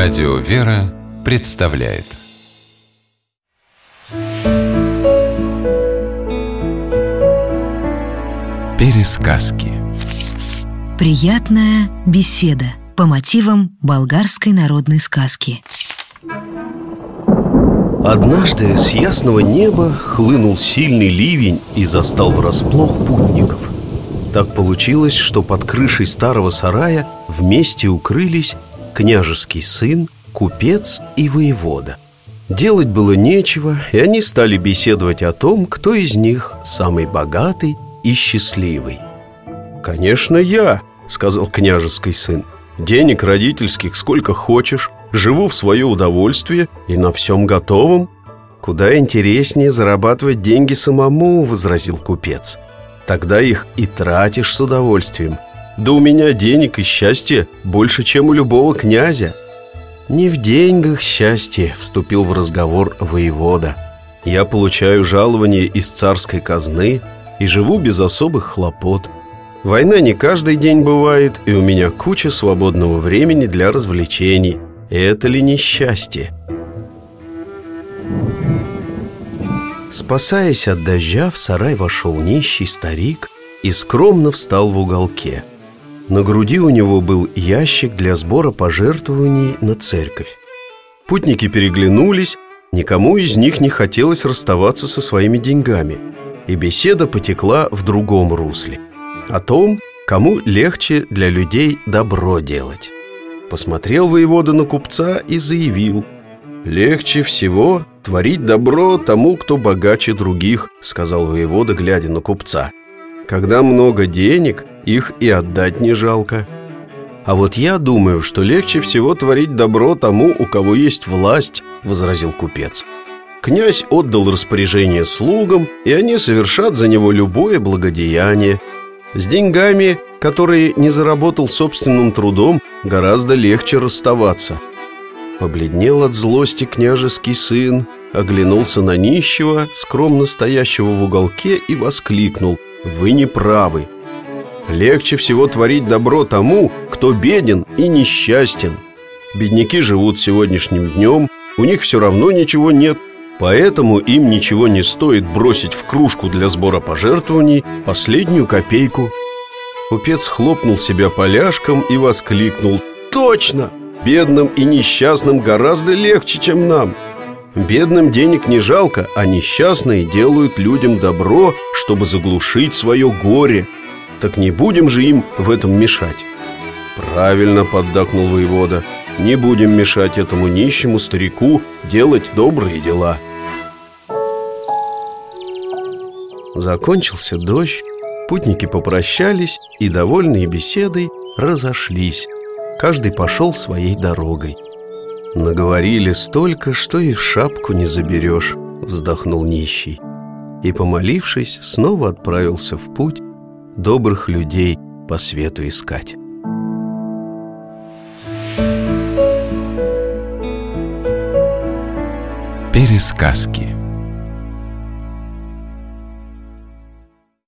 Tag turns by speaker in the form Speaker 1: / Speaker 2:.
Speaker 1: Радио «Вера» представляет. Пересказки.
Speaker 2: Приятная беседа по мотивам болгарской народной сказки.
Speaker 3: Однажды с ясного неба хлынул сильный ливень и застал врасплох путников. Так получилось, что под крышей старого сарая вместе укрылись княжеский сын, купец и воевода. Делать было нечего, и они стали беседовать о том, кто из них самый богатый и счастливый. «Конечно, я», — сказал княжеский сын. «Денег родительских сколько хочешь, живу в свое удовольствие и на всем готовом». «Куда интереснее зарабатывать деньги самому», — возразил купец. «Тогда их и тратишь с удовольствием. Да у меня денег и счастья больше, чем у любого князя». «Не в деньгах счастье», — вступил в разговор воевода. «Я получаю жалование из царской казны и живу без особых хлопот. Война не каждый день бывает, и у меня куча свободного времени для развлечений. Это ли не счастье?» Спасаясь от дождя, в сарай вошел нищий старик и скромно встал в уголке. На груди у него был ящик для сбора пожертвований на церковь. Путники переглянулись, никому из них не хотелось расставаться со своими деньгами, и беседа потекла в другом русле. О том, кому легче для людей добро делать. Посмотрел воевода на купца и заявил – «Легче всего творить добро тому, кто богаче других», — сказал воевода, глядя на купца. «Когда много денег, их и отдать не жалко». «А вот я думаю, что легче всего творить добро тому, у кого есть власть», — возразил купец. Князь отдал распоряжение слугам, и они совершат за него любое благодеяние. С деньгами, которые не заработал собственным трудом, гораздо легче расставаться — Побледнел от злости княжеский сын, оглянулся на нищего, скромно стоящего в уголке, и воскликнул «Вы не правы! Легче всего творить добро тому, кто беден и несчастен. Бедняки живут сегодняшним днем, у них все равно ничего нет, поэтому им ничего не стоит бросить в кружку для сбора пожертвований последнюю копейку». Купец хлопнул себя поляшком и воскликнул «Точно! Бедным и несчастным гораздо легче, чем нам Бедным денег не жалко, а несчастные делают людям добро, чтобы заглушить свое горе. Так не будем же им в этом мешать. Правильно поддакнул воевода Не будем мешать этому нищему старику делать добрые дела. Закончился дождь, путники попрощались и, довольные беседой, разошлись. Каждый пошел своей дорогой Наговорили столько, что и в шапку не заберешь Вздохнул нищий. И, помолившись, снова отправился в путь Добрых людей по свету искать.
Speaker 1: Пересказки